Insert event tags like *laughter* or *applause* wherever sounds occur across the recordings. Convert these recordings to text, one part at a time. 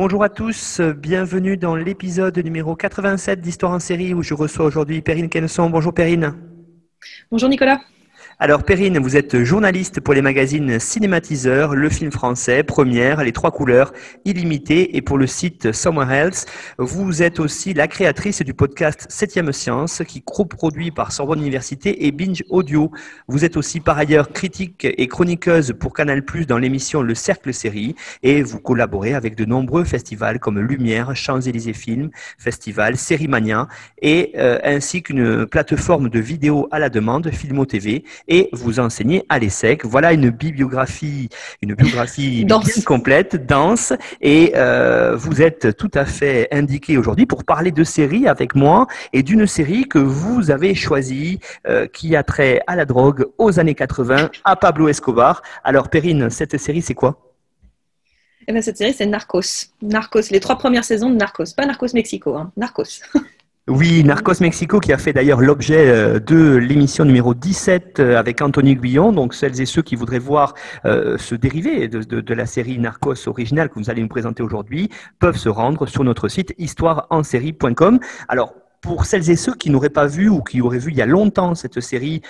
Bonjour à tous, bienvenue dans l'épisode numéro 87 d'Histoire en série où je reçois aujourd'hui Perrine Kenson. Bonjour Perrine. Bonjour Nicolas. Alors Perrine, vous êtes journaliste pour les magazines Cinématiseur, Le Film Français, Première, Les Trois Couleurs, Illimité et pour le site Somewhere Else. Vous êtes aussi la créatrice du podcast Septième Science qui produit par Sorbonne Université et Binge Audio. Vous êtes aussi par ailleurs critique et chroniqueuse pour Canal+, dans l'émission Le Cercle Série et vous collaborez avec de nombreux festivals comme Lumière, Champs-Élysées Films, Festival, Sérimania et euh, ainsi qu'une plateforme de vidéos à la demande, Filmo TV et vous enseignez à l'ESSEC. Voilà une bibliographie, une biographie *laughs* bien complète, dense, et euh, vous êtes tout à fait indiqué aujourd'hui pour parler de séries avec moi et d'une série que vous avez choisie euh, qui a trait à la drogue aux années 80, à Pablo Escobar. Alors Perrine, cette série c'est quoi? Eh bien, cette série, c'est Narcos. Narcos, les trois premières saisons de Narcos. Pas Narcos Mexico, hein. Narcos. *laughs* Oui, Narcos Mexico qui a fait d'ailleurs l'objet euh, de l'émission numéro 17 euh, avec Anthony Guillon. Donc celles et ceux qui voudraient voir euh, ce dérivé de, de, la série Narcos originale que vous allez nous présenter aujourd'hui peuvent se rendre sur notre site histoireensérie.com. Alors pour celles et ceux qui n'auraient pas vu ou qui auraient vu il y a longtemps cette série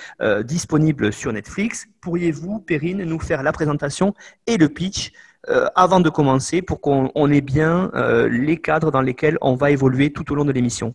disponible sur Netflix, pourriez-vous, Perrine, nous faire la présentation et le pitch avant de commencer pour qu'on ait bien les cadres dans lesquels on va évoluer tout au long de l'émission?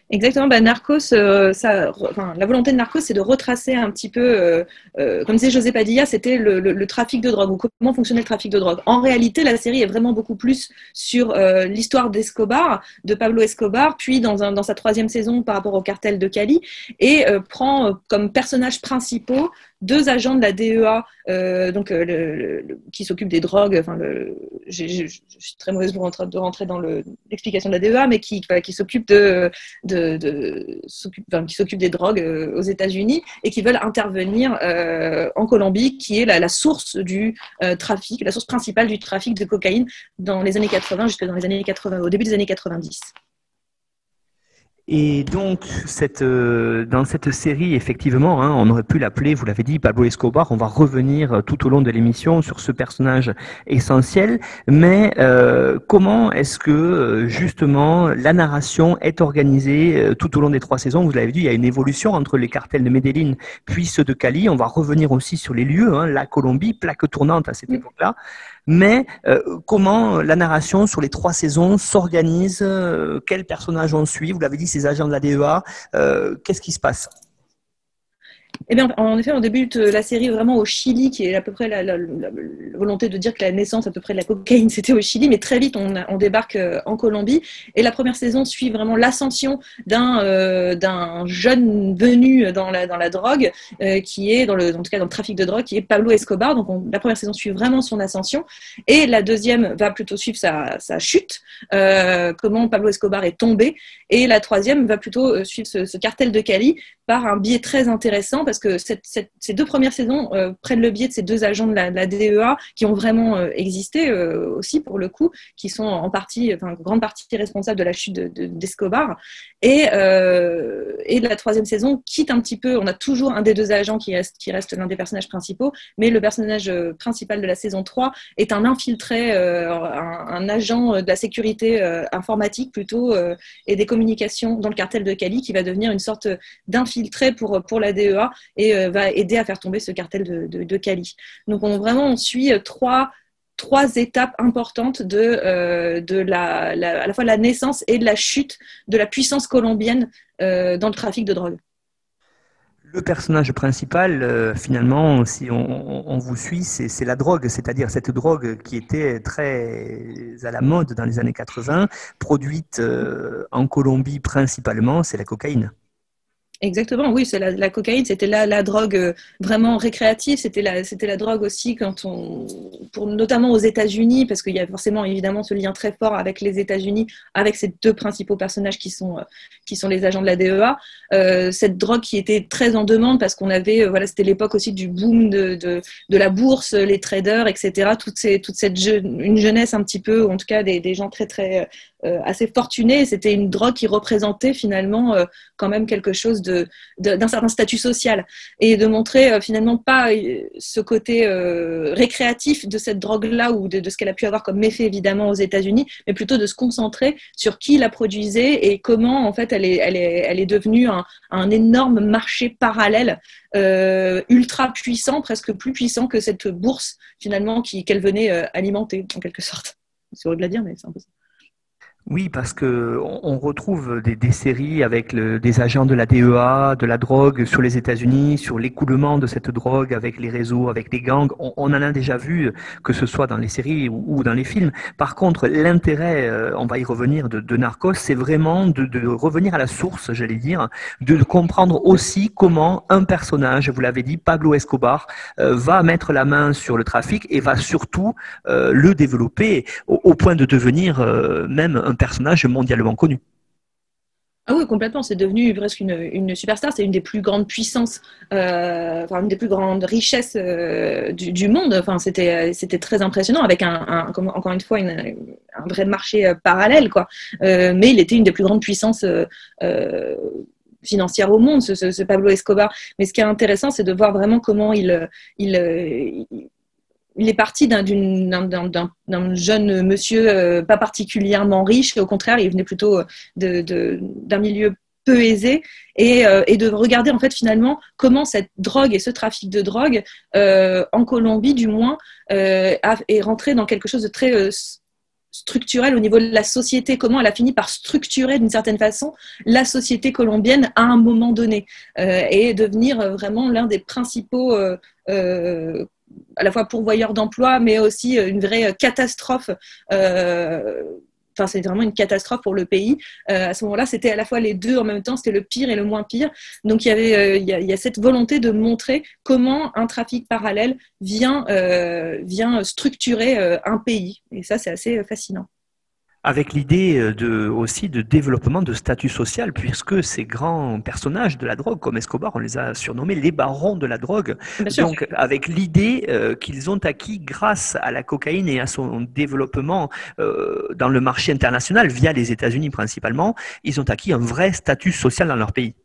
Exactement, bah, euh, la volonté de Narcos, c'est de retracer un petit peu, euh, euh, comme disait José Padilla, c'était le, trafic de drogue, ou comment fonctionnait le trafic de drogue. En réalité, la série est vraiment beaucoup plus sur l'histoire d'Escobar, de Pablo Escobar, puis dans, sa troisième saison par rapport au cartel de Cali, et prend comme personnages principaux deux agents de la DEA donc, qui s'occupent des drogues. Je suis très mauvaise pour rentrer, de rentrer dans l'explication de la DEA, mais qui, s'occupent de, qui s'occupent des drogues euh, aux États-Unis et qui veulent intervenir euh, en Colombie, qui est la, la source du euh, trafic, la source principale du trafic de cocaïne dans les années 80 jusque dans les années 80, au début des années 90. Et donc, cette, euh, dans cette série, effectivement, hein, on aurait pu l'appeler, vous l'avez dit, Pablo Escobar. On va revenir euh, tout au long de l'émission sur ce personnage essentiel. Mais euh, comment est-ce que, justement, la narration est organisée tout au long des trois saisons? Vous l'avez dit, il y a une évolution entre les cartels de Medellin puis ceux de Cali. On va revenir aussi sur les lieux, hein, la Colombie, plaque tournante à cette époque-là mais euh, comment la narration sur les trois saisons s'organise, euh, quels personnages on suit, vous l'avez dit, ces agents de la DEA, euh, qu'est-ce qui se passe? Eh bien, en effet, on débute la série vraiment au Chili, qui est à peu près la, volonté de dire que la naissance à peu près de la cocaïne, *laughs* c'était au Chili, mais très vite, on, débarque euh, en Colombie. Et la première saison suit vraiment l'ascension d'un euh, d'un jeune venu dans la, dans la drogue, euh, qui est, dans le, en tout cas dans le trafic de drogue, qui est Pablo Escobar. Donc, la première saison suit vraiment son ascension. Et la deuxième va plutôt suivre sa, sa chute, comment Pablo Escobar est tombé. Et la troisième va plutôt suivre ce, ce cartel de Cali par un biais très intéressant parce que ces deux premières saisons euh, prennent le biais de ces deux agents de la, DEA qui ont vraiment euh, existé euh, aussi pour le coup, qui sont en partie, enfin, grande partie responsables de la chute d'Escobar. De, et, la troisième saison quitte un petit peu, on a toujours un des deux agents qui reste, l'un des personnages principaux, mais le personnage principal de la saison 3 est un infiltré, un, agent de la sécurité informatique plutôt et des communications dans le cartel de Cali qui va devenir une sorte d'infiltré pour, pour la DEA et euh, va aider à faire tomber ce cartel de, de, Cali. Donc on, vraiment, on suit euh, trois, trois étapes importantes de, euh, de la, à la fois la naissance et de la chute de la puissance colombienne dans le trafic de drogue. Le personnage principal, finalement, si on, vous suit, c'est la drogue, c'est-à-dire cette drogue qui était très à la mode dans les années 80, produite en Colombie principalement, c'est la cocaïne. Exactement, oui, c'est la, cocaïne, c'était la, drogue euh, vraiment récréative, c'était la, c'était la drogue aussi quand on, pour, notamment aux États-Unis, parce qu'il y a forcément évidemment ce lien très fort avec les États-Unis, avec ces deux principaux personnages qui sont, euh, qui sont les agents de la DEA. Euh, cette drogue qui était très en demande parce qu'on avait, voilà, c'était l'époque aussi du boom de, de, la bourse, les traders, etc. Toute, ces, toute cette une jeunesse un petit peu, en tout cas des, des gens très très assez fortuné. C'était une drogue qui représentait finalement euh, quand même quelque chose d'un certain statut social et de montrer euh, finalement pas ce côté récréatif de cette drogue-là ou de, ce qu'elle a pu avoir comme effet évidemment aux États-Unis, mais plutôt de se concentrer sur qui la produisait et comment en fait elle est, devenue un, un énorme marché parallèle ultra puissant, presque plus puissant que cette bourse finalement qu'elle venait alimenter en quelque sorte. C'est horrible à dire, mais c'est un peu ça. Oui, parce que on retrouve des, séries avec des agents de la DEA, de la drogue sur les États-Unis, sur l'écoulement de cette drogue avec les réseaux, avec les gangs. On, en a déjà vu, que ce soit dans les séries ou, dans les films. Par contre, l'intérêt, euh, on va y revenir, de, Narcos, c'est vraiment de, revenir à la source, j'allais dire, de comprendre aussi comment un personnage, vous l'avez dit, Pablo Escobar, euh, va mettre la main sur le trafic et va surtout euh, le développer au, au, point de devenir même un personnage mondialement connu. Ah oui, complètement. C'est devenu presque une, une superstar. C'est une des plus grandes puissances, euh, enfin, une des plus grandes richesses euh, du, monde. Enfin, c'était, c'était très impressionnant avec un, encore une fois, un vrai marché euh, parallèle, quoi. mais il était une des plus grandes puissances financières au monde, ce, ce, Pablo Escobar. Mais ce qui est intéressant, c'est de voir vraiment comment il, il est parti d'un jeune monsieur euh, pas particulièrement riche, au contraire, il venait plutôt euh, d'un milieu peu aisé, euh, et, de regarder en fait finalement comment cette drogue et ce trafic de drogue, en Colombie du moins, est rentré dans quelque chose de très structurel au niveau de la société, comment elle a fini par structurer d'une certaine façon la société colombienne à un moment donné, et devenir vraiment l'un des principaux à la fois pourvoyeur d'emploi, mais aussi euh, une vraie euh, catastrophe. Euh, enfin, c'est vraiment une catastrophe pour le pays. à ce moment-là, c'était à la fois les deux en même temps, c'était le pire et le moins pire. Donc, il y a, cette volonté de montrer comment un trafic parallèle vient, vient structurer un pays. Et ça, c'est assez fascinant avec l'idée euh, de, aussi de développement de statut social, puisque ces grands personnages de la drogue, comme Escobar, on les a surnommés les barons de la drogue. Donc, avec l'idée euh, qu'ils ont acquis grâce à la cocaïne et à son développement euh, dans le marché international, via les États-Unis principalement, ils ont acquis un vrai statut social dans leur pays.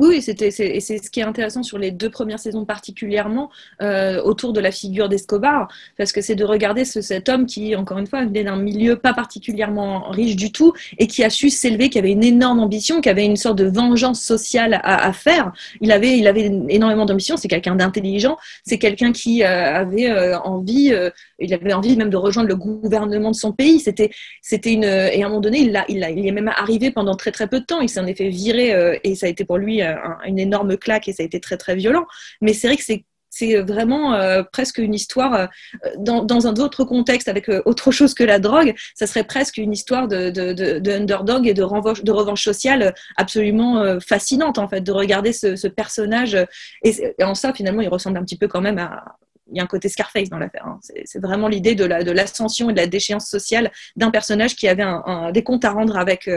Oui, c'était c'est ce qui est intéressant sur les deux premières saisons particulièrement euh, autour de la figure d'Escobar, parce que c'est de regarder ce, cet homme qui, encore une fois, venait d'un milieu pas particulièrement riche du tout et qui a su s'élever, qui avait une énorme ambition, qui avait une sorte de vengeance sociale à, faire. Il avait, il avait énormément d'ambition. C'est quelqu'un d'intelligent. C'est quelqu'un qui euh, avait euh, envie, il avait envie même de rejoindre le gouvernement de son pays. C'était, c'était une et à un moment donné, il, a, il, il est même arrivé pendant très très peu de temps. Il s'en est fait virer et ça a été pour lui une énorme claque et ça a été très très violent. Mais c'est vrai que c'est c'est vraiment euh, presque une histoire euh, dans, dans, un autre contexte avec euh, autre chose que la drogue. Ça serait presque une histoire de, de, de, underdog et de revanche, de revanche sociale absolument fascinante en fait de regarder ce, personnage. Et, en ça, finalement, il ressemble un petit peu quand même à. Il y a un côté Scarface dans l'affaire. Hein. C'est vraiment l'idée de l'ascension la, et de la déchéance sociale d'un personnage qui avait un, des comptes à rendre avec,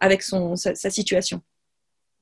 avec son, sa situation.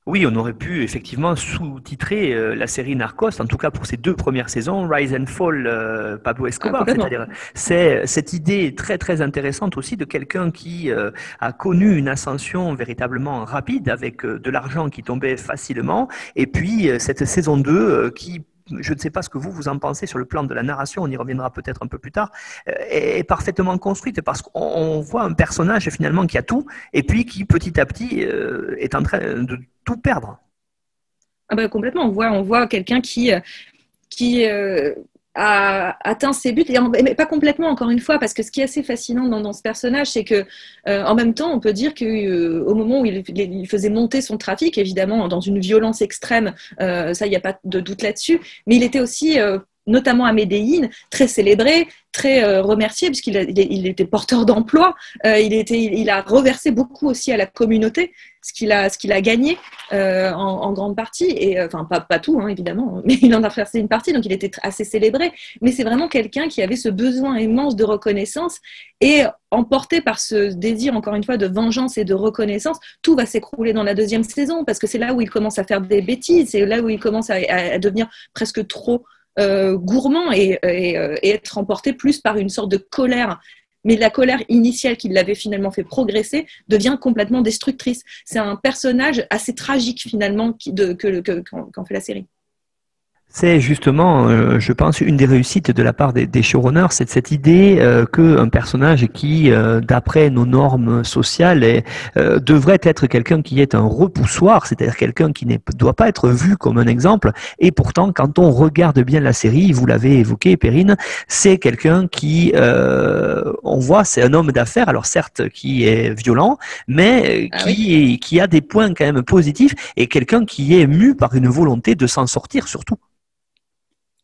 Oui, on aurait pu effectivement sous-titrer euh, la série Narcos, en tout cas pour ces deux premières saisons, Rise and Fall, euh, Pablo Escobar. Ah, c'est cette idée très très intéressante aussi de quelqu'un qui euh, a connu une ascension véritablement rapide avec de l'argent qui tombait facilement, et puis cette saison 2 qui je ne sais pas ce que vous, vous en pensez sur le plan de la narration, on y reviendra peut-être un peu plus tard, euh, est parfaitement construite parce qu'on voit un personnage finalement qui a tout et puis qui petit à petit euh, est en train de tout perdre. Ah bah complètement, on voit, on voit quelqu'un qui, euh, qui, a atteint ses buts, mais pas complètement encore une fois, parce que ce qui est assez fascinant dans, ce personnage, c'est que euh, en même temps, on peut dire que euh, au moment où il, faisait monter son trafic, évidemment dans une violence extrême, euh, ça il n'y a pas de doute là-dessus, mais il était aussi notamment à Médéine, très célébré, très remercié, puisqu'il il était porteur d'emploi. il a reversé beaucoup aussi à la communauté ce qu'il a, a gagné euh, en, grande partie, et euh, enfin pas, pas tout hein, évidemment, *laughs* mais il en a versé une partie, donc il était assez célébré. Mais c'est vraiment quelqu'un qui avait ce besoin immense de reconnaissance et emporté par ce désir encore une fois de vengeance et de reconnaissance, tout va s'écrouler dans la deuxième saison parce que c'est là où il commence à faire des bêtises, c'est là où il commence à, devenir presque trop euh, gourmand et, et, être emporté plus par une sorte de colère mais la colère initiale qui l'avait finalement fait progresser devient complètement destructrice. C'est un personnage assez tragique finalement de, que, qu'en fait la série. C'est justement, euh, je pense, une des réussites de la part des, showrunners, c'est cette idée euh, qu'un personnage qui, euh, d'après nos normes sociales, devrait être quelqu'un qui est un repoussoir, c'est-à-dire quelqu'un qui ne doit pas être vu comme un exemple. Et pourtant, quand on regarde bien la série, vous l'avez évoqué, Perrine, c'est quelqu'un qui, on voit, c'est un homme d'affaires, alors certes, qui est violent, mais ah qui, qui a des points quand même positifs et quelqu'un qui est mu par une volonté de s'en sortir surtout.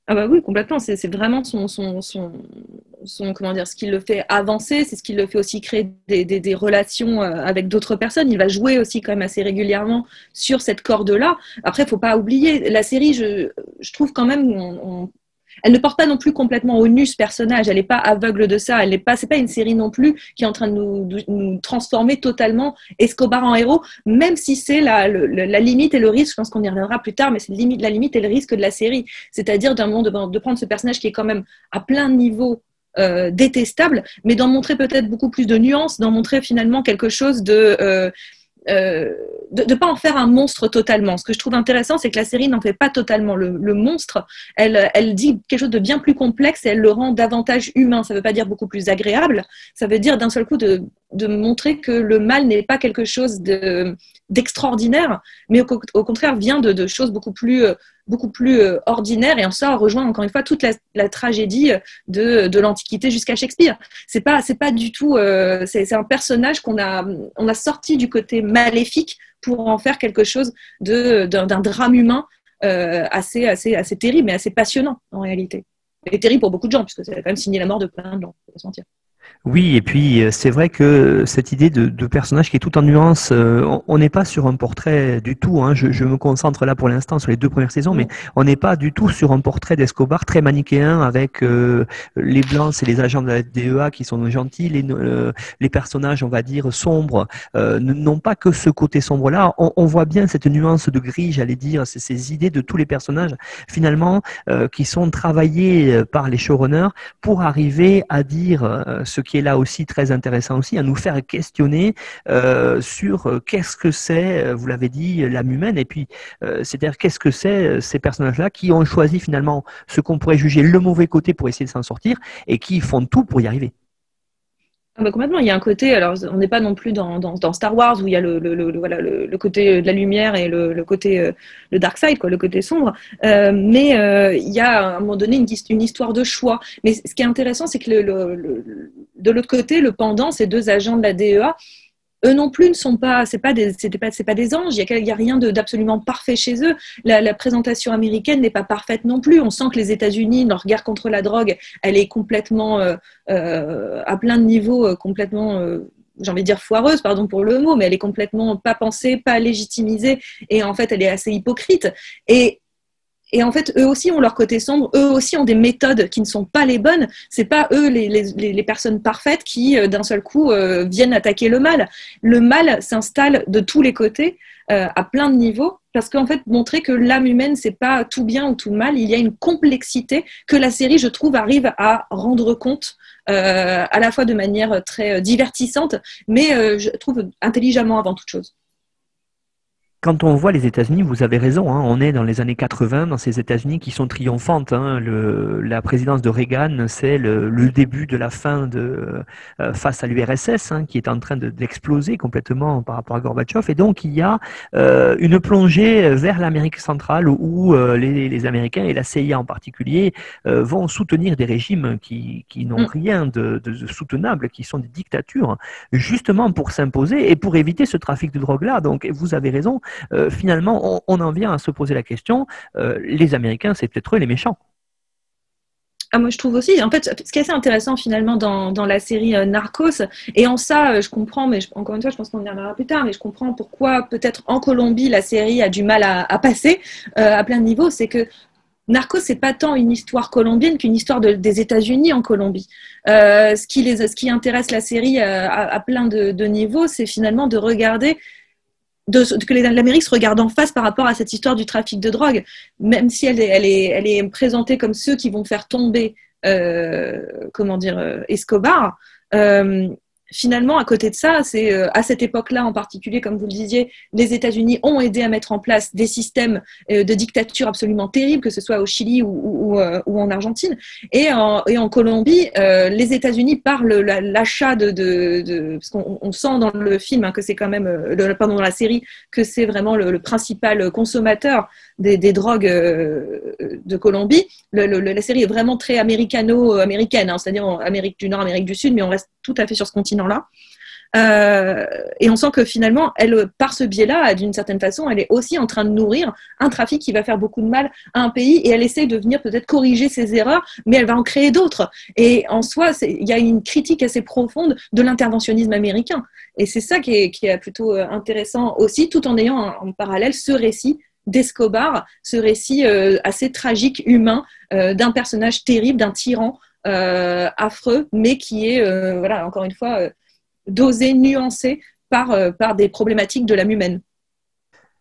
Ah bah oui, complètement. C'est vraiment son, son, son, comment dire, ce qui le fait avancer, c'est ce qui le fait aussi créer des, des, relations euh, avec d'autres personnes. Il va jouer aussi quand même assez régulièrement sur cette corde-là. Après, faut pas oublier, la série, je, je trouve quand même, on, elle ne porte pas non plus complètement au nu ce personnage. Elle n'est pas aveugle de ça. Elle n'est pas, c'est pas une série non plus qui est en train de nous, transformer totalement Escobar en héros, même si c'est la, limite et le risque. Je pense qu'on y reviendra plus tard, mais c'est la limite et le risque de la série. C'est-à-dire d'un moment de, prendre ce personnage qui est quand même à plein niveau euh, détestable, mais d'en montrer peut-être beaucoup plus de nuances, d'en montrer finalement quelque chose de euh, euh, de ne pas en faire un monstre totalement. Ce que je trouve intéressant, c'est que la série n'en fait pas totalement le, monstre. Elle, elle, dit quelque chose de bien plus complexe et elle le rend davantage humain. Ça ne veut pas dire beaucoup plus agréable. Ça veut dire d'un seul coup de, de montrer que le mal n'est pas quelque chose d'extraordinaire, mais au, contraire vient de, choses beaucoup plus, euh, beaucoup plus euh, ordinaires. Et en ça, rejoint encore une fois toute la, tragédie de, de l'Antiquité jusqu'à Shakespeare. C'est pas, pas du tout. Euh, c'est un personnage qu'on a, sorti du côté maléfique pour en faire quelque chose d'un drame humain assez, assez, assez terrible, mais assez passionnant en réalité. Et terrible pour beaucoup de gens, puisque ça a quand même signé la mort de plein de gens, faut pas se mentir. Oui, et puis euh, c'est vrai que cette idée de, personnage qui est tout en nuances, euh, on n'est pas sur un portrait du tout. Hein, je, me concentre là pour l'instant sur les deux premières saisons, mais on n'est pas du tout sur un portrait d'Escobar très manichéen avec euh, les blancs, c'est les agents de la DEA qui sont gentils, les, les personnages, on va dire, sombres, n'ont pas que ce côté sombre-là. On, on, voit bien cette nuance de gris, j'allais dire, c'est ces idées de tous les personnages finalement qui sont travaillés par les showrunners pour arriver à dire ce qui est là aussi très intéressant aussi, à nous faire questionner euh, sur euh, qu'est-ce que c'est, euh, vous l'avez dit, l'âme humaine, et puis c'est-à-dire qu'est-ce que c'est ces personnages-là qui ont choisi finalement ce qu'on pourrait juger le mauvais côté pour essayer de s'en sortir et qui font tout pour y arriver. Ah bah complètement, il y a un côté, alors on n'est pas non plus dans, dans, Star Wars où il y a le, le, voilà, le, côté de la lumière et le, côté le dark side, quoi, le côté sombre, mais il y a à un moment donné une, une, histoire de choix. Mais ce qui est intéressant, c'est que le, de l'autre côté, le pendant, ces deux agents de la DEA, eux non plus ne sont pas, c'est pas des, pas, pas des anges. Il y a, rien d'absolument parfait chez eux. La, présentation américaine n'est pas parfaite non plus. On sent que les États-Unis, leur guerre contre la drogue, elle est complètement euh, euh, à plein de niveaux, euh, complètement j'ai envie de dire foireuse, pardon pour le mot, mais elle est complètement pas pensée, pas légitimisée, et en fait, elle est assez hypocrite. Et en fait, eux aussi ont leur côté sombre, eux aussi ont des méthodes qui ne sont pas les bonnes. C'est pas eux les, personnes parfaites qui, euh, d'un seul coup, euh, viennent attaquer le mal. Le mal s'installe de tous les côtés, euh, à plein de niveaux, parce qu'en fait, montrer que l'âme humaine, c'est pas tout bien ou tout mal, il y a une complexité que la série, je trouve, arrive à rendre compte. à la fois de manière très divertissante, mais je trouve intelligemment avant toute chose. Quand on voit les États-Unis, vous avez raison, hein, on est dans les années 80, dans ces États-Unis qui sont triomphantes. Hein, le, la présidence de Reagan, c'est le, le, début de la fin de euh, face à l'URSS, hein, qui est en train d'exploser complètement par rapport à Gorbatchev. Et donc, il y a euh, une plongée vers l'Amérique centrale où euh, les, les, Américains et la CIA en particulier vont soutenir des régimes qui, qui n'ont mm. rien de, de, soutenable, qui sont des dictatures, justement pour s'imposer et pour éviter ce trafic de drogue-là. Donc, vous avez raison. Euh, finalement, on, en vient à se poser la question, euh, les Américains, c'est peut-être eux les méchants. Ah, moi, je trouve aussi. En fait, ce qui est assez intéressant finalement dans, la série euh, Narcos, et en ça, je comprends, mais encore une fois, je pense qu'on y reviendra plus tard, mais je comprends pourquoi peut-être en Colombie la série a du mal à, passer à plein de niveaux. C'est que Narcos, c'est pas tant une histoire colombienne qu'une histoire de, des États-Unis en Colombie. Ce, qui les, ce qui intéresse la série à, plein de niveaux, c'est finalement de regarder de, que l'Amérique se regarde en face par rapport à cette histoire du trafic de drogue, même si elle est, elle est, elle est présentée comme ceux qui vont faire tomber, euh, comment dire, euh, Escobar. Euh, finalement, à côté de ça, c'est euh, à cette époque-là en particulier, comme vous le disiez, les États-Unis ont aidé à mettre en place des systèmes euh, de dictature absolument terribles, que ce soit au Chili ou, euh, en Argentine. Et en, Colombie, les États-Unis, par l'achat de, Parce qu'on on sent dans le film hein, que c'est quand même. Pardon, dans la série, que c'est vraiment le, principal consommateur des, des drogues de Colombie. la série est vraiment très américano-américaine, hein, c'est-à-dire Amérique du Nord, Amérique du Sud, mais on reste tout à fait sur ce continent là euh, et on sent que finalement, elle, par ce biais-là, d'une certaine façon, elle est aussi en train de nourrir un trafic qui va faire beaucoup de mal à un pays et elle essaye de venir peut-être corriger ses erreurs, mais elle va en créer d'autres. Et en soi, il y a une critique assez profonde de l'interventionnisme américain. Et c'est ça qui est, plutôt euh, intéressant aussi, tout en ayant en parallèle ce récit d'Escobar, ce récit euh, assez tragique, humain, d'un personnage terrible, d'un tyran affreux, mais qui est, euh, voilà, encore une fois, dosé, nuancé par, euh, par des problématiques de l'âme humaine.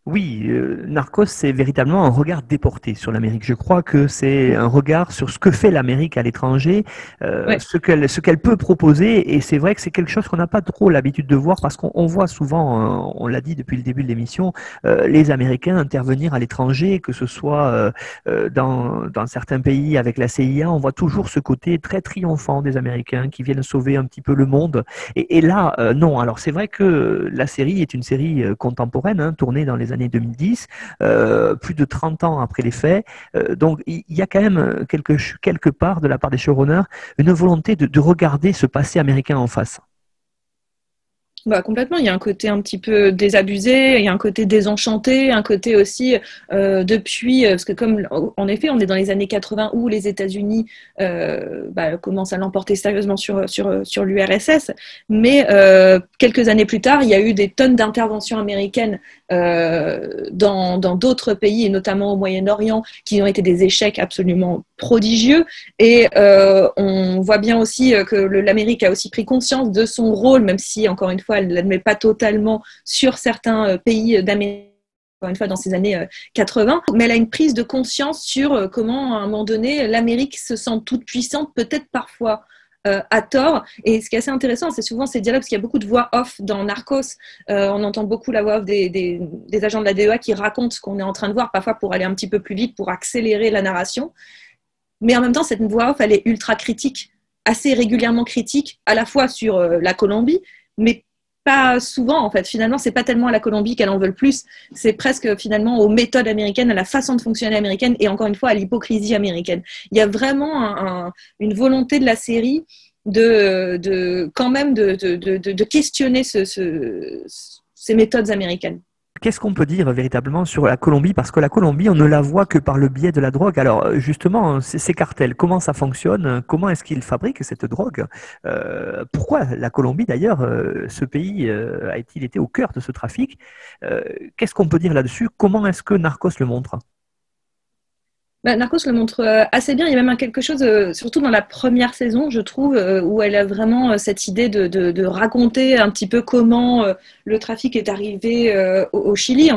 Oui, euh, Narcos, c'est véritablement un regard déporté sur l'Amérique. Je crois que c'est un regard sur ce que fait l'Amérique à l'étranger, euh, ouais. ce qu'elle ce qu'elle peut proposer. Et c'est vrai que c'est quelque chose qu'on n'a pas trop l'habitude de voir parce qu'on voit souvent, euh, on l'a dit depuis le début de l'émission, euh, les Américains intervenir à l'étranger, que ce soit dans, dans certains pays avec la CIA, on voit toujours ce côté très triomphant des Américains qui viennent sauver un petit peu le monde. Et, et là, non. Alors c'est vrai que la série est une série contemporaine, hein, tournée dans les années 2010, euh, plus de 30 ans après les faits. Euh, donc il y a quand même quelque, part de la part des showrunners une volonté de regarder ce passé américain en face. Bah, complètement. Il y a un côté un petit peu désabusé, il y a un côté désenchanté, un côté aussi euh, depuis, parce que comme en effet, on est dans les années 80 où les États-Unis euh, bah, commencent à l'emporter sérieusement sur, sur, sur l'URSS, mais euh, quelques années plus tard, il y a eu des tonnes d'interventions américaines euh, dans d'autres pays, et notamment au Moyen-Orient, qui ont été des échecs absolument prodigieux. Et euh, on voit bien aussi que l'Amérique a aussi pris conscience de son rôle, même si, encore une fois, elle ne l'admet pas totalement sur certains pays d'Amérique encore une fois dans ces années 80, mais elle a une prise de conscience sur comment, à un moment donné, l'Amérique se sent toute puissante, peut-être parfois euh, à tort. Et ce qui est assez intéressant, c'est souvent ces dialogues, parce qu'il y a beaucoup de voix off dans Narcos. Euh, on entend beaucoup la voix off des, agents de la DEA qui racontent ce qu'on est en train de voir, parfois pour aller un petit peu plus vite, pour accélérer la narration. Mais en même temps, cette voix off, elle est ultra critique, assez régulièrement critique, à la fois sur euh, la Colombie, mais pas souvent en fait. Finalement, c'est pas tellement à la Colombie qu'elle en veut le plus, c'est presque finalement aux méthodes américaines, à la façon de fonctionner américaine et encore une fois à l'hypocrisie américaine. Il y a vraiment un, un, une volonté de la série de, quand même de, questionner ce, ce, ces méthodes américaines qu'est-ce qu'on peut dire véritablement sur la Colombie? Parce que la Colombie, on ne la voit que par le biais de la drogue. Alors justement, ces cartels, comment ça fonctionne? Comment est-ce qu'ils fabriquent cette drogue? Euh, Pourquoi la Colombie, d'ailleurs, euh, ce pays euh, a-t-il été au cœur de ce trafic? Qu'est-ce qu'on peut dire là-dessus? Comment est-ce que Narcos le montre? Bah, Narcos le montre euh, assez bien. Il y a même quelque chose, euh, surtout dans la première saison, je trouve, euh, où elle a vraiment cette idée de, raconter un petit peu comment le trafic est arrivé au, Chili,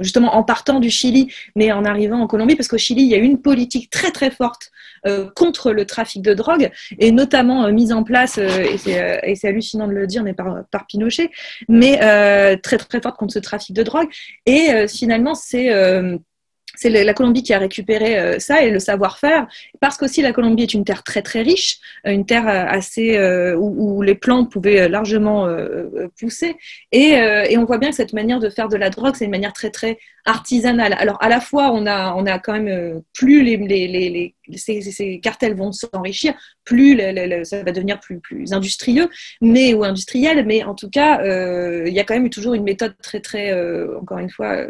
justement en partant du Chili, mais en arrivant en Colombie, parce qu'au Chili, il y a une politique très très forte contre le trafic de drogue, et notamment mise en place, et c'est hallucinant de le dire, mais par, par Pinochet, mais très très forte contre ce trafic de drogue. Et finalement, c'est c'est la Colombie qui a récupéré euh, ça et le savoir-faire, parce qu'aussi la Colombie est une terre très très riche, euh, une terre euh, assez où, les plantes pouvaient largement pousser, et, on voit bien que cette manière de faire de la drogue, c'est une manière très très artisanale. Alors à la fois, on a on a quand même plus les, les, les, ces, cartels vont s'enrichir, plus ça va devenir plus plus industrieux, mais ou industriel, mais en tout cas, il y a quand même toujours une méthode très très encore une fois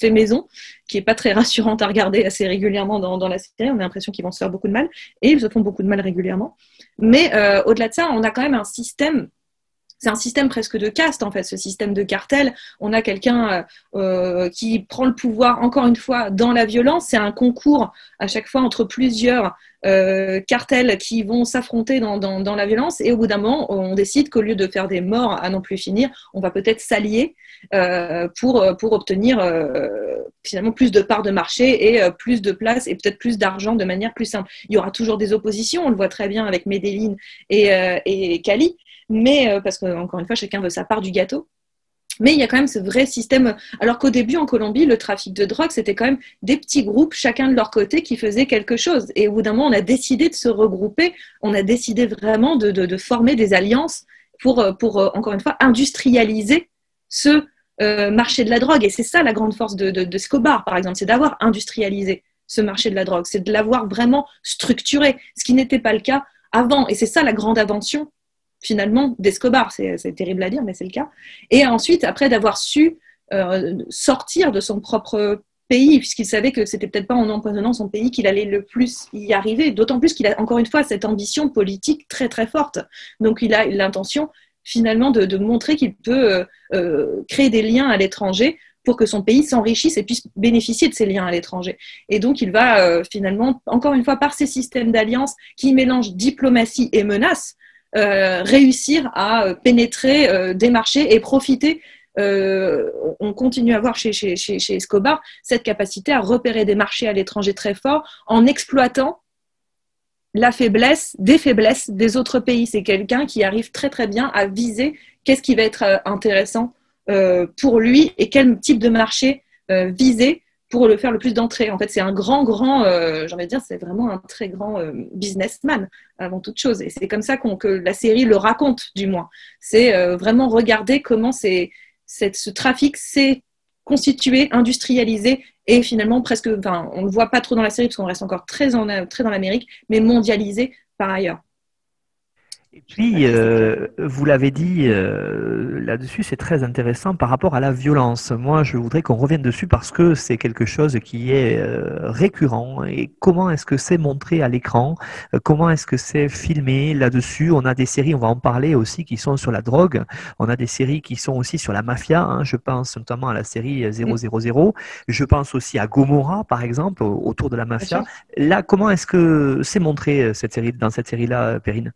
fait maison, qui est pas très rassurante à regarder assez régulièrement dans, la série. On a l'impression qu'ils vont se faire beaucoup de mal et ils se font beaucoup de mal régulièrement. Mais au-delà de ça, on a quand même un système c'est un système presque de caste en fait, ce système de cartel. On a quelqu'un euh, qui prend le pouvoir encore une fois dans la violence. C'est un concours à chaque fois entre plusieurs euh, cartels qui vont s'affronter dans, dans, la violence. Et au bout d'un moment, on décide qu'au lieu de faire des morts à non plus finir, on va peut-être s'allier euh, pour, pour obtenir finalement plus de parts de marché et plus de place et peut-être plus d'argent de manière plus simple. Il y aura toujours des oppositions. On le voit très bien avec Medellin et, et Cali mais euh, parce qu'encore une fois, chacun veut sa part du gâteau. Mais il y a quand même ce vrai système. Alors qu'au début, en Colombie, le trafic de drogue, c'était quand même des petits groupes, chacun de leur côté, qui faisaient quelque chose. Et au bout d'un moment, on a décidé de se regrouper, on a décidé vraiment de, former des alliances pour, euh, pour, euh, encore une fois, industrialiser ce marché de la drogue. Et c'est ça la grande force de, de, Scobar, par exemple, c'est d'avoir industrialisé ce marché de la drogue, c'est de l'avoir vraiment structuré, ce qui n'était pas le cas avant. Et c'est ça la grande invention finalement d'Escobar. C'est terrible à dire, mais c'est le cas. Et ensuite, après d'avoir su euh, sortir de son propre pays, puisqu'il savait que c'était peut-être pas en empoisonnant son pays qu'il allait le plus y arriver, d'autant plus qu'il a encore une fois cette ambition politique très très forte. Donc il a l'intention finalement de, montrer qu'il peut euh, euh, créer des liens à l'étranger pour que son pays s'enrichisse et puisse bénéficier de ces liens à l'étranger. Et donc, il va finalement, encore une fois, par ces systèmes d'alliance qui mélangent diplomatie et menace, réussir à euh, pénétrer euh, des marchés et profiter. on continue à voir chez, chez, chez, Escobar cette capacité à repérer des marchés à l'étranger très forts en exploitant la faiblesse, des faiblesses des autres pays. C'est quelqu'un qui arrive très très bien à viser qu'est-ce qui va être intéressant pour lui et quel type de marché viser pour le faire le plus d'entrées. En fait, c'est un grand, grand, euh, j'ai envie de dire, c'est vraiment un très grand euh, businessman avant toute chose. Et c'est comme ça que la série le raconte, du moins. C'est euh, vraiment regarder comment c'est, ce trafic s'est constitué, industrialisé et finalement presque, enfin, on ne le voit pas trop dans la série parce qu'on reste encore très, en, très dans l'Amérique, mais mondialisé par ailleurs. Et puis, euh, vous l'avez dit euh, là-dessus, c'est très intéressant par rapport à la violence. Moi, je voudrais qu'on revienne dessus parce que c'est quelque chose qui est euh, récurrent. Et comment est-ce que c'est montré à l'écran? Comment est-ce que c'est filmé? Là-dessus On a des séries, on va en parler aussi, qui sont sur la drogue. On a des séries qui sont aussi sur la mafia. Hein. Je pense notamment à la série 000. Je pense aussi à Gomorrah, par exemple, autour de la mafia. Là, comment est-ce que c'est montré cette série, dans cette série-là, Perrine?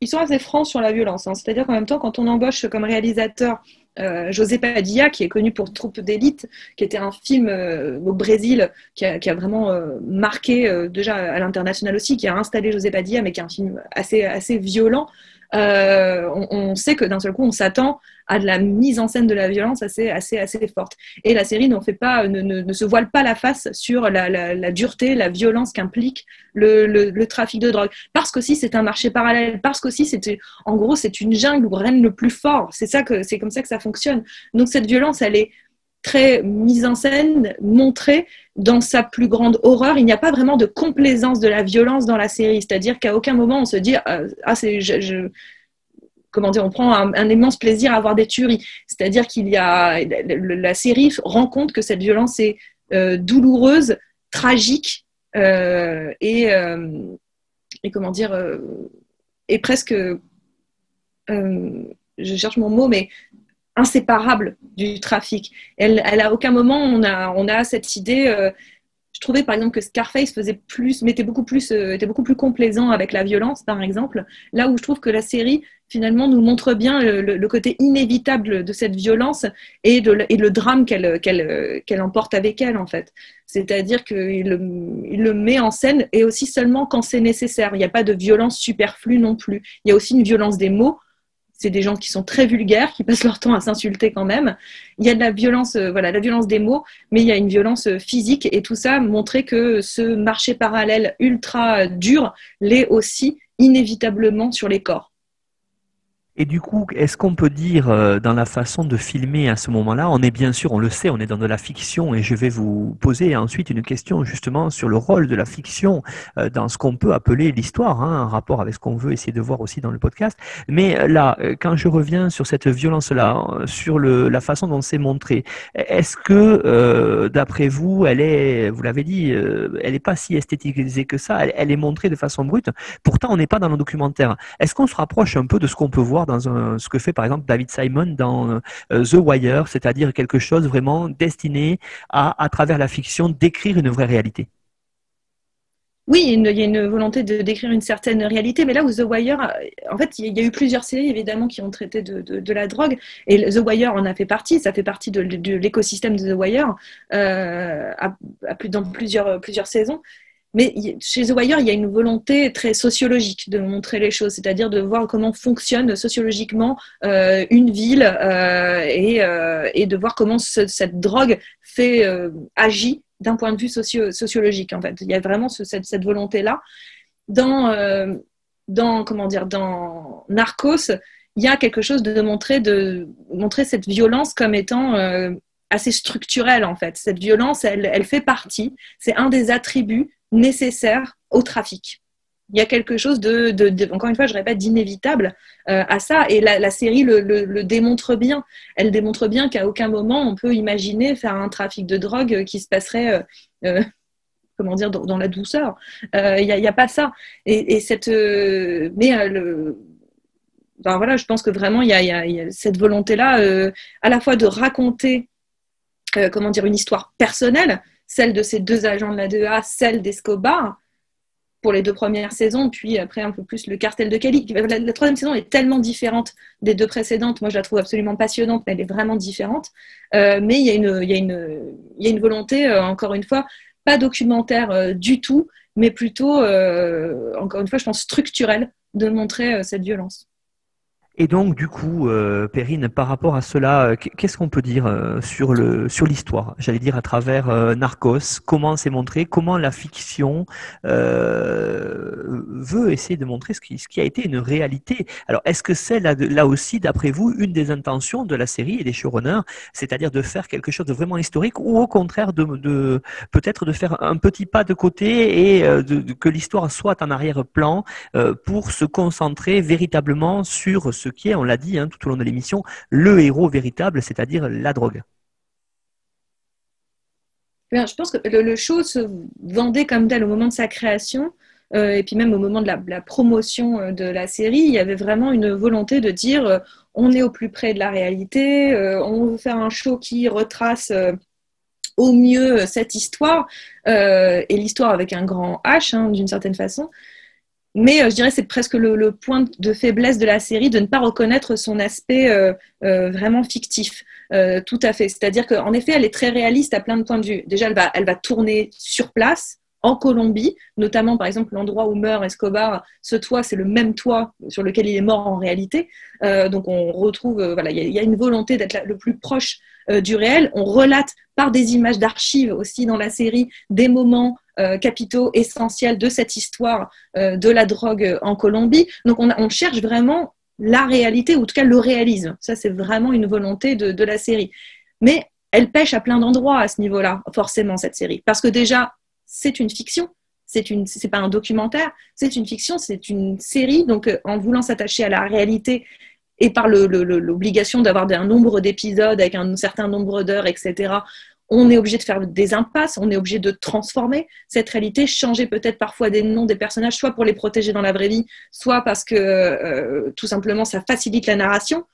Ils sont assez francs sur la violence. Hein. C'est-à-dire qu'en même temps, quand on embauche comme réalisateur euh, José Padilla, qui est connu pour Troupe d'élite, qui était un film euh, au Brésil qui a, vraiment euh, marqué déjà à l'international aussi, qui a installé José Padilla, mais qui est un film assez, assez violent. Euh, on, sait que d'un seul coup, on s'attend à de la mise en scène de la violence assez, assez, assez forte. Et la série fait pas, ne, se voile pas la face sur la, dureté, la violence qu'implique le, trafic de drogue. Parce qu'aussi, c'est un marché parallèle. Parce qu'aussi, c'est, en gros, c'est une jungle où règne le plus fort. C'est ça que, c'est comme ça que ça fonctionne. Donc, cette violence, elle est mise en scène, montrée dans sa plus grande horreur. Il n'y a pas vraiment de complaisance de la violence dans la série. C'est-à-dire qu'à aucun moment on se dit euh, ah c'est je, comment dire on prend un, immense plaisir à voir des tueries. C'est-à-dire qu'il y a la, série rend compte que cette violence est euh, douloureuse, tragique euh, et et comment dire et presque je cherche mon mot, mais inséparable du trafic. Elle, elle à aucun moment on a, cette idée. Euh, je trouvais par exemple que Scarface faisait plus, mettait beaucoup plus, euh, était beaucoup plus complaisant avec la violence, par exemple. Là où je trouve que la série finalement nous montre bien le, côté inévitable de cette violence et, le drame qu'elle emporte avec elle en fait. C'est-à-dire qu'il il le met en scène et aussi seulement quand c'est nécessaire. Il n'y a pas de violence superflue non plus. Il y a aussi une violence des mots c'est des gens qui sont très vulgaires, qui passent leur temps à s'insulter quand même. Il y a de la violence, euh, voilà, la violence des mots, mais il y a une violence euh, physique et tout ça montrait que ce marché parallèle ultra dur l'est aussi inévitablement sur les corps. Et du coup, est-ce qu'on peut dire euh, dans la façon de filmer à ce moment-là, on est bien sûr, on le sait, on est dans de la fiction et je vais vous poser ensuite une question justement sur le rôle de la fiction euh, dans ce qu'on peut appeler l'histoire, hein, rapport avec ce qu'on veut essayer de voir aussi dans le podcast. Mais euh, là, quand je reviens sur cette violence-là, sur le, la façon dont c'est montré, est-ce que d'après vous, elle est, vous l'avez dit, elle n'est pas si esthétisée que ça, elle, elle, est montrée de façon brute? Pourtant, on n'est pas dans le documentaire. Est-ce qu'on se rapproche un peu de ce qu'on peut voir dans ce que fait par exemple David Simon dans euh, The Wire, c'est-à-dire quelque chose vraiment destiné à, à travers la fiction, d'écrire une vraie réalité. Oui, il y a une volonté de décrire une certaine réalité, mais là où The Wire, en fait, il y a eu plusieurs séries évidemment qui ont traité de, de, la drogue, et The Wire en a fait partie, ça fait partie de, l'écosystème de The Wire euh, dans plusieurs, plusieurs saisons. Mais chez The Wire, il y a une volonté très sociologique de montrer les choses, c'est-à-dire de voir comment fonctionne sociologiquement euh, une ville euh, et, euh, et, de voir comment cette drogue fait agit d'un point de vue socio sociologique. En fait, il y a vraiment ce, cette, volonté-là. Dans, comment dire, dans Narcos, il y a quelque chose de montrer de montrer cette violence comme étant assez structurelle en fait. Cette violence, elle fait partie. C'est un des attributs nécessaire au trafic. Il y a quelque chose de, encore une fois, je répète, d'inévitable euh, à ça. Et la, série le, démontre bien. Elle démontre bien qu'à aucun moment on peut imaginer faire un trafic de drogue qui se passerait, euh, euh, *laughs* comment dire, dans, la douceur. Il n'y a, pas ça. Et, cette, mais le, voilà, je pense que vraiment il y a, cette volonté-là, à la fois de raconter, comment dire, une histoire personnelle celle de ces deux agents de la DEA, celle d'Escobar, pour les deux premières saisons, puis après un peu plus le cartel de Cali. La, troisième saison est tellement différente des deux précédentes. Moi, je la trouve absolument passionnante, mais elle est vraiment différente. Euh, mais il y a une volonté, euh, encore une fois, pas documentaire euh, du tout, mais plutôt, encore une fois, je pense structurelle de montrer cette violence. Et donc, du coup, euh, Perrine, par rapport à cela, euh, qu'est-ce qu'on peut dire euh, sur le sur l'histoire J'allais dire à travers euh, Narcos, comment c'est montré, comment la fiction veut essayer de montrer ce qui, ce qui a été une réalité? Alors, est-ce que c'est là, là aussi, d'après vous, une des intentions de la série et des showrunners, c'est-à-dire de faire quelque chose de vraiment historique, ou au contraire de, de peut-être de faire un petit pas de côté et de, que l'histoire soit en arrière-plan pour se concentrer véritablement sur ce qui est, on l'a dit hein, tout au long de l'émission, le héros véritable, c'est-à-dire la drogue. je pense que le, show se vendait comme tel au moment de sa création, euh, et puis même au moment de la, promotion euh, de la série, il y avait vraiment une volonté de dire euh, on est au plus près de la réalité, on veut faire un show qui retrace au mieux cette histoire, et l'histoire avec un grand H hein, d'une certaine façon. Mais euh, je dirais c'est presque le, point de faiblesse de la série de ne pas reconnaître son aspect euh, euh, vraiment fictif. tout à fait. C'est-à-dire qu'en effet, elle est très réaliste à plein de points de vue. Déjà, elle va, elle va tourner sur place, en Colombie, notamment par exemple l'endroit où meurt Escobar, ce toit, c'est le même toit sur lequel il est mort en réalité. donc on retrouve, voilà, il y, a une volonté d'être le plus proche du réel. On relate par des images d'archives aussi dans la série des moments capitaux essentiels de cette histoire euh, de la drogue en Colombie. Donc on, cherche vraiment la réalité, ou en tout cas le réalisme. Ça, c'est vraiment une volonté de, la série. Mais elle pêche à plein d'endroits à ce niveau-là, forcément, cette série. Parce que déjà, c'est une fiction. C'est une, c'est pas un documentaire, c'est une fiction, c'est une série. Donc, euh, en voulant s'attacher à la réalité et par l'obligation d'avoir un nombre d'épisodes avec un certain nombre d'heures, etc., on est obligé de faire des impasses, on est obligé de transformer cette réalité, changer peut-être parfois des noms des personnages, soit pour les protéger dans la vraie vie, soit parce que euh, tout simplement ça facilite la narration.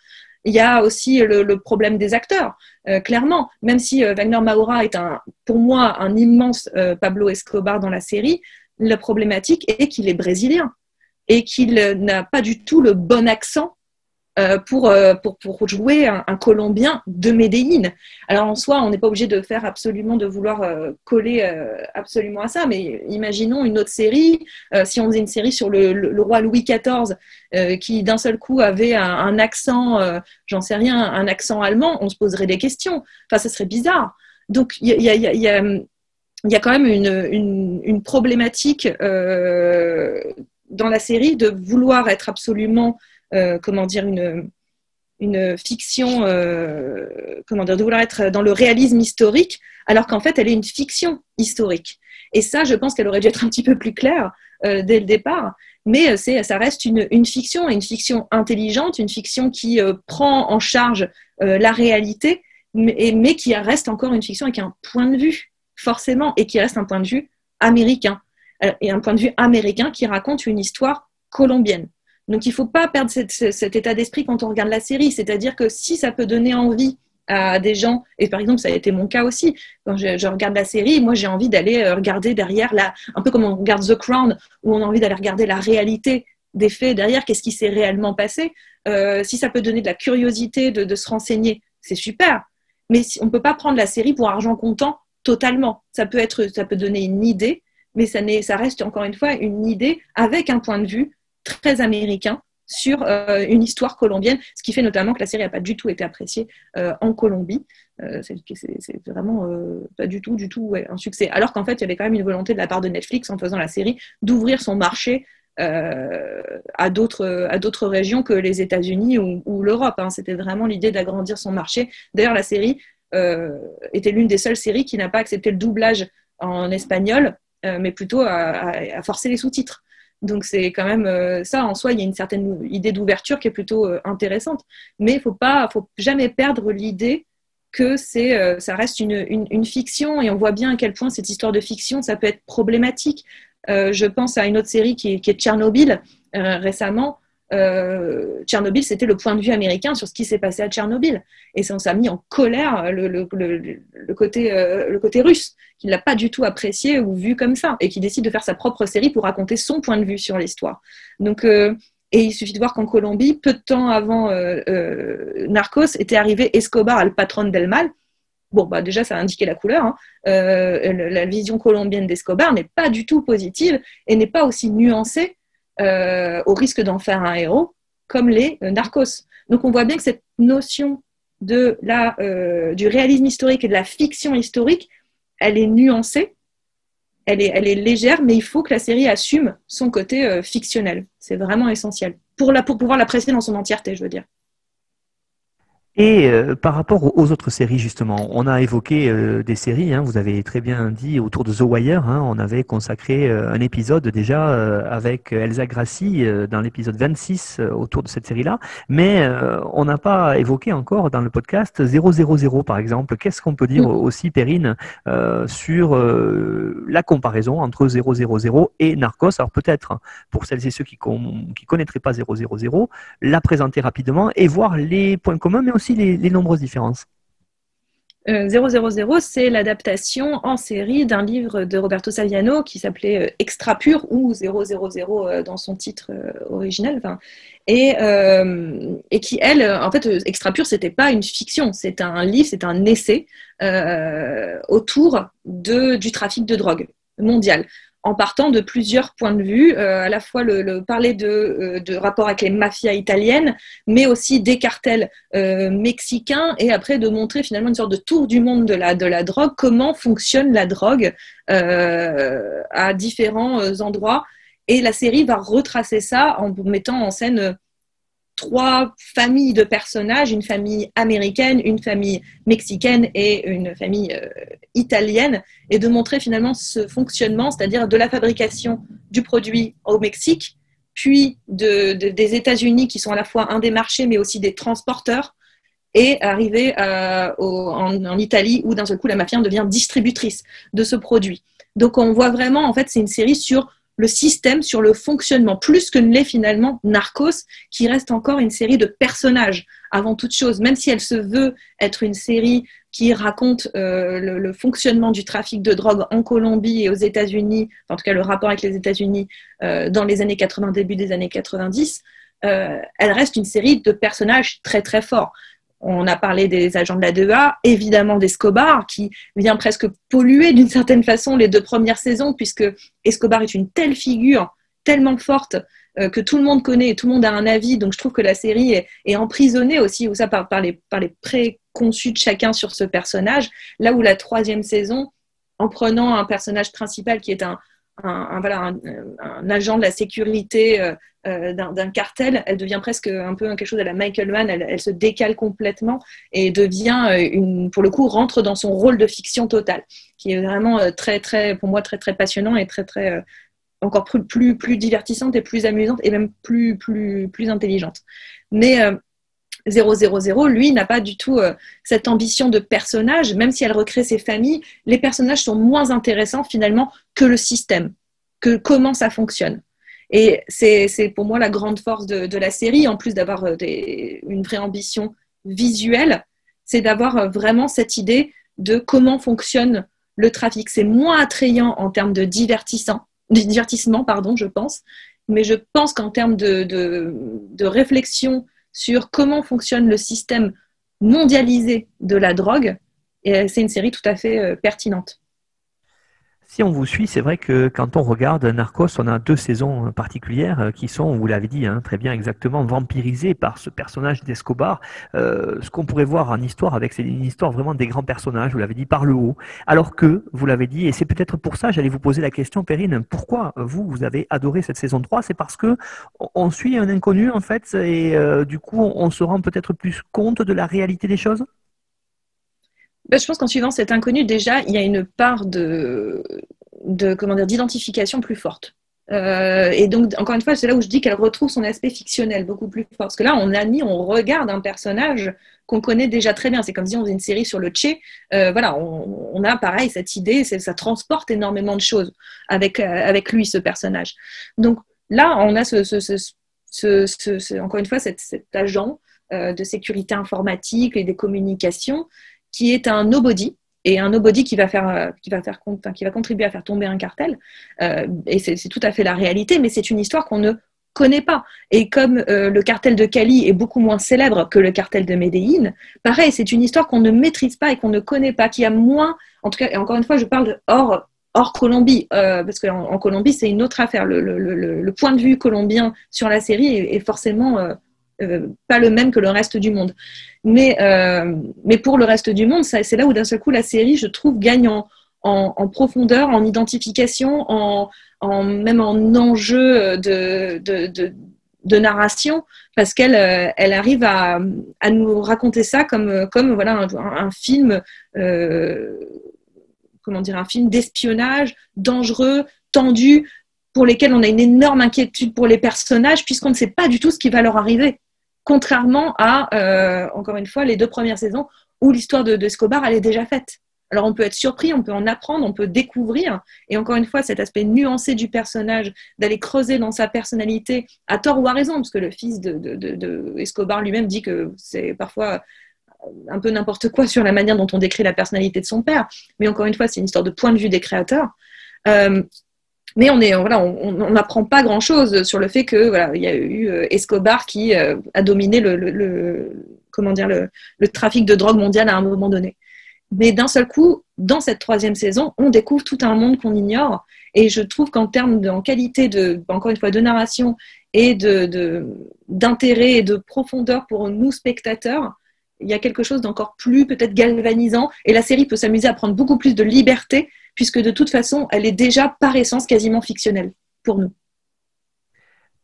Il y a aussi le, problème des acteurs, euh, clairement. Même si euh, Wagner Maura est un, pour moi un immense Pablo Escobar dans la série, la problématique est qu'il est brésilien et qu'il n'a pas du tout le bon accent euh, pour, euh, pour, pour, jouer un, Colombien de Medellín. Alors en soi, on n'est pas obligé de faire absolument, de vouloir euh, coller absolument à ça, mais imaginons une autre série, si on faisait une série sur le, roi Louis XIV, qui d'un seul coup avait un, accent, j'en sais rien, un accent allemand, on se poserait des questions. Enfin, ça serait bizarre. Donc il y a, y, a, y, y a, quand même une, une problématique dans la série de vouloir être absolument comment dire, une, fiction, comment dire, de vouloir être dans le réalisme historique, alors qu'en fait, elle est une fiction historique. Et ça, je pense qu'elle aurait dû être un petit peu plus claire dès le départ. Mais ça reste une, une, fiction, une fiction intelligente, une fiction qui prend en charge la réalité, mais, mais, qui reste encore une fiction avec un point de vue, forcément, et qui reste un point de vue américain. Et un point de vue américain qui raconte une histoire colombienne. Donc il ne faut pas perdre cet état d'esprit quand on regarde la série. C'est-à-dire que si ça peut donner envie à des gens, et par exemple ça a été mon cas aussi, quand je, regarde la série, moi j'ai envie d'aller euh, regarder derrière, la, un peu comme on regarde The Crown, où on a envie d'aller regarder la réalité des faits derrière, qu'est-ce qui s'est réellement passé. Euh, si ça peut donner de la curiosité de, se renseigner, c'est super. Mais on ne peut pas prendre la série pour argent comptant totalement. Ça peut, être, ça peut donner une idée, mais ça reste encore une fois une idée avec un point de vue très américain sur euh, une histoire colombienne, ce qui fait notamment que la série n'a pas du tout été appréciée euh, en Colombie. Euh, c'est vraiment pas du tout, du tout un succès. Alors qu'en fait, il y avait quand même une volonté de la part de Netflix en faisant la série d'ouvrir son marché à d'autres régions que les États-Unis ou, l'Europe. Hein. C'était vraiment l'idée d'agrandir son marché. D'ailleurs, la série était l'une des seules séries qui n'a pas accepté le doublage en espagnol, mais plutôt à forcer les sous-titres. Donc c'est quand même euh, ça en soi, il y a une certaine idée d'ouverture qui est plutôt euh, intéressante. Mais il faut pas, faut jamais perdre l'idée que c'est, euh, ça reste une, fiction et on voit bien à quel point cette histoire de fiction, ça peut être problématique. je pense à une autre série qui est, Tchernobyl récemment. Euh, Tchernobyl, c'était le point de vue américain sur ce qui s'est passé à Tchernobyl. Et ça, a mis en colère le, côté, euh, le côté russe, qui ne l'a pas du tout apprécié ou vu comme ça, et qui décide de faire sa propre série pour raconter son point de vue sur l'histoire. Donc, euh, et il suffit de voir qu'en Colombie, peu de temps avant Narcos, était arrivé Escobar, le patron del mal. Bon, bah déjà, ça a indiqué la couleur. Hein. la vision colombienne d'Escobar n'est pas du tout positive et n'est pas aussi nuancée euh, au risque d'en faire un héros, comme les euh, narcos. Donc on voit bien que cette notion de la, euh, du réalisme historique et de la fiction historique, elle est nuancée, elle est, elle est légère, mais il faut que la série assume son côté fictionnel. C'est vraiment essentiel pour, la, pour pouvoir l'apprécier dans son entièreté, je veux dire. Et euh, par rapport aux autres séries, justement, on a évoqué euh, des séries, hein, vous avez très bien dit, autour de The Wire, hein, on avait consacré euh, un épisode déjà avec Elsa Grassi dans l'épisode 26 autour de cette série-là, mais on n'a pas évoqué encore dans le podcast 000 par exemple. Qu'est-ce qu'on peut dire mm. aussi, Perrine, sur la comparaison entre 000 et Narcos? Alors peut-être, pour celles et ceux qui ne connaîtraient pas 000, la présenter rapidement et voir les points communs, mais aussi les, nombreuses différences. 000, euh, c'est l'adaptation en série d'un livre de Roberto Saviano qui s'appelait euh, Extra Pur ou 000 euh, dans son titre original. Et, qui, elle, en fait, Extra Pur, c'était pas une fiction, c'est un livre, c'est un essai autour du trafic de drogue mondial en partant de plusieurs points de vue, euh, à la fois le, parler de, euh, de, rapport avec les mafias italiennes, mais aussi des cartels euh, mexicains, et après de montrer finalement une sorte de tour du monde de la, de la drogue, comment fonctionne la drogue à différents endroits. Et la série va retracer ça en mettant en scène trois familles de personnages, une famille américaine, une famille mexicaine et une famille euh, italienne, et de montrer finalement ce fonctionnement, c'est-à-dire de la fabrication du produit au Mexique, puis des États-Unis qui sont à la fois un des marchés mais aussi des transporteurs, et arriver euh, en, en, Italie où d'un seul coup la mafia devient distributrice de ce produit. Donc on voit vraiment, en fait, c'est une série sur le système, sur le fonctionnement, plus que ne l'est finalement Narcos, qui reste encore une série de personnages avant toute chose, même si elle se veut être une série qui raconte euh, le, fonctionnement du trafic de drogue en Colombie et aux États-Unis, en tout cas le rapport avec les États-Unis euh, dans les années 80, début des années 90, euh, elle reste une série de personnages très très forts. On a parlé des agents de la DEA, évidemment d'Escobar, qui vient presque polluer d'une certaine façon les deux premières saisons, puisque Escobar est une telle figure, tellement forte, euh, que tout le monde connaît et tout le monde a un avis. Donc je trouve que la série est, emprisonnée aussi ça, par, les, préconçus de chacun sur ce personnage. Là où la troisième saison, en prenant un personnage principal qui est un, agent de la sécurité euh, d'un cartel, elle devient presque un peu quelque chose à la Michael Mann, elle, se décale complètement et devient, une, pour le coup, rentre dans son rôle de fiction totale, qui est vraiment très, très, pour moi, très, très passionnant et très, très, encore plus, plus, plus divertissante et plus amusante et même plus, plus, plus intelligente. Mais 000, lui, n'a pas du tout euh, cette ambition de personnage, même si elle recrée ses familles, les personnages sont moins intéressants finalement que le système, que comment ça fonctionne. Et c'est pour moi la grande force de, la série, en plus d'avoir euh, une vraie ambition visuelle, c'est d'avoir euh, vraiment cette idée de comment fonctionne le trafic. C'est moins attrayant en termes de divertissant, *laughs* divertissement, pardon, je pense, mais je pense qu'en termes de, de réflexion sur comment fonctionne le système mondialisé de la drogue. Et c'est une série tout à fait euh, pertinente. Si on vous suit, c'est vrai que quand on regarde Narcos, on a deux saisons particulières euh, qui sont, vous l'avez dit hein, très bien exactement, vampirisées par ce personnage d'Escobar. Euh, ce qu'on pourrait voir en histoire avec, c'est une histoire vraiment des grands personnages, vous l'avez dit, par le haut. Alors que, vous l'avez dit, et c'est peut-être pour ça, j'allais vous poser la question, Perrine, pourquoi vous, vous avez adoré cette saison 3 C'est parce que on suit un inconnu, en fait, et euh, du coup, on se rend peut-être plus compte de la réalité des choses? Je pense qu'en suivant cet inconnu, déjà, il y a une part de, comment dire, d'identification plus forte. Euh, et donc, encore une fois, c'est là où je dis qu'elle retrouve son aspect fictionnel beaucoup plus fort. Parce que là, on a mis, on regarde un personnage qu'on connaît déjà très bien. C'est comme si on faisait une série sur le Tché. Euh, voilà, on, a pareil cette idée, ça transporte énormément de choses avec, euh, avec lui, ce personnage. Donc là, on a encore une fois cet agent de sécurité informatique et des communications qui est un nobody et un nobody qui va faire euh, qui va faire qui va contribuer à faire tomber un cartel euh, et c'est tout à fait la réalité mais c'est une histoire qu'on ne connaît pas et comme euh, le cartel de Cali est beaucoup moins célèbre que le cartel de Medellin pareil c'est une histoire qu'on ne maîtrise pas et qu'on ne connaît pas qui a moins en tout cas et encore une fois je parle hors hors Colombie, parce qu'en en Colombie, c'est une autre affaire. Le, point de vue colombien sur la série est, forcément euh, pas le même que le reste du monde. Mais, euh, mais pour le reste du monde, c'est là où d'un seul coup la série, je trouve, gagne en, en, profondeur, en identification, en, même en enjeu de, de, narration, parce qu'elle euh, elle arrive à, à, nous raconter ça comme, comme voilà, un, un film, comment dire, un film d'espionnage dangereux, tendu, pour lesquels on a une énorme inquiétude pour les personnages, puisqu'on ne sait pas du tout ce qui va leur arriver contrairement à, euh, encore une fois, les deux premières saisons où l'histoire de, Escobar, elle est déjà faite. Alors on peut être surpris, on peut en apprendre, on peut découvrir, et encore une fois, cet aspect nuancé du personnage, d'aller creuser dans sa personnalité, à tort ou à raison, parce que le fils de, de Escobar lui-même dit que c'est parfois un peu n'importe quoi sur la manière dont on décrit la personnalité de son père, mais encore une fois, c'est une histoire de point de vue des créateurs. Euh, mais on est voilà, on n'apprend pas grand chose sur le fait que voilà, il y a eu euh, Escobar qui euh, a dominé le, le, comment dire le, le, trafic de drogue mondial à un moment donné. Mais d'un seul coup, dans cette troisième saison, on découvre tout un monde qu'on ignore. Et je trouve qu'en termes de en qualité de encore une fois de narration et de d'intérêt et de profondeur pour nous spectateurs, il y a quelque chose d'encore plus peut-être galvanisant. Et la série peut s'amuser à prendre beaucoup plus de liberté puisque de toute façon, elle est déjà par essence quasiment fictionnelle pour nous.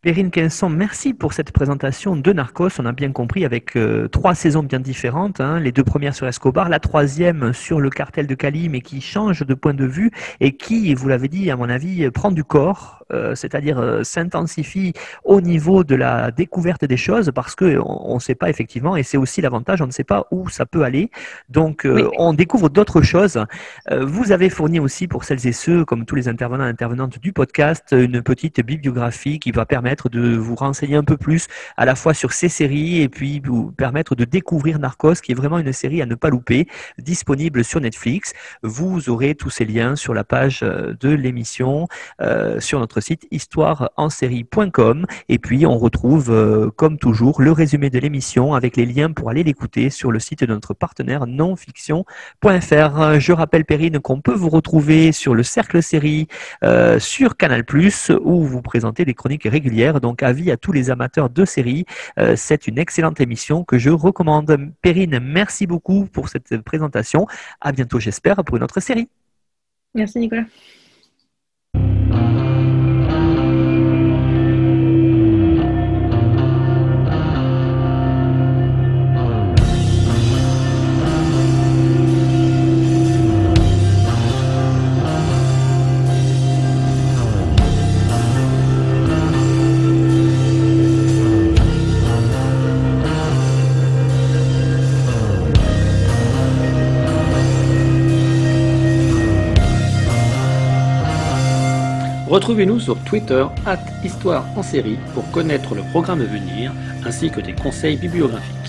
Perrine Quinson, merci pour cette présentation de Narcos. On a bien compris avec euh, trois saisons bien différentes. Hein. les deux premières sur Escobar, la troisième sur le cartel de Cali, mais qui change de point de vue et qui, vous l'avez dit, à mon avis, prend du corps, euh, c'est-à-dire euh, s'intensifie au niveau de la découverte des choses parce que on ne sait pas effectivement, et c'est aussi l'avantage, on ne sait pas où ça peut aller. Donc, on découvre d'autres choses. vous avez fourni aussi pour celles et ceux, comme tous les intervenants et intervenantes du podcast, une petite bibliographie qui va permettre de vous renseigner un peu plus à la fois sur ces séries et puis vous permettre de découvrir Narcos, qui est vraiment une série à ne pas louper, disponible sur Netflix. Vous aurez tous ces liens sur la page euh, de l'émission euh, sur notre site histoireensérie.com et puis on retrouve euh, comme toujours le résumé de l'émission avec les liens pour aller l'écouter sur le site de notre partenaire nonfiction.fr. Je rappelle Perrine qu'on peut vous retrouver sur le cercle série sur Canal+ où vous présentez des chroniques régulières donc avis à tous les amateurs de séries. Euh, c'est une excellente émission que je recommande. Perrine, merci beaucoup pour cette présentation. À bientôt, j'espère, pour une autre série. Merci Nicolas. Retrouvez-nous sur Twitter, at Histoire en série, pour connaître le programme à venir, ainsi que des conseils bibliographiques.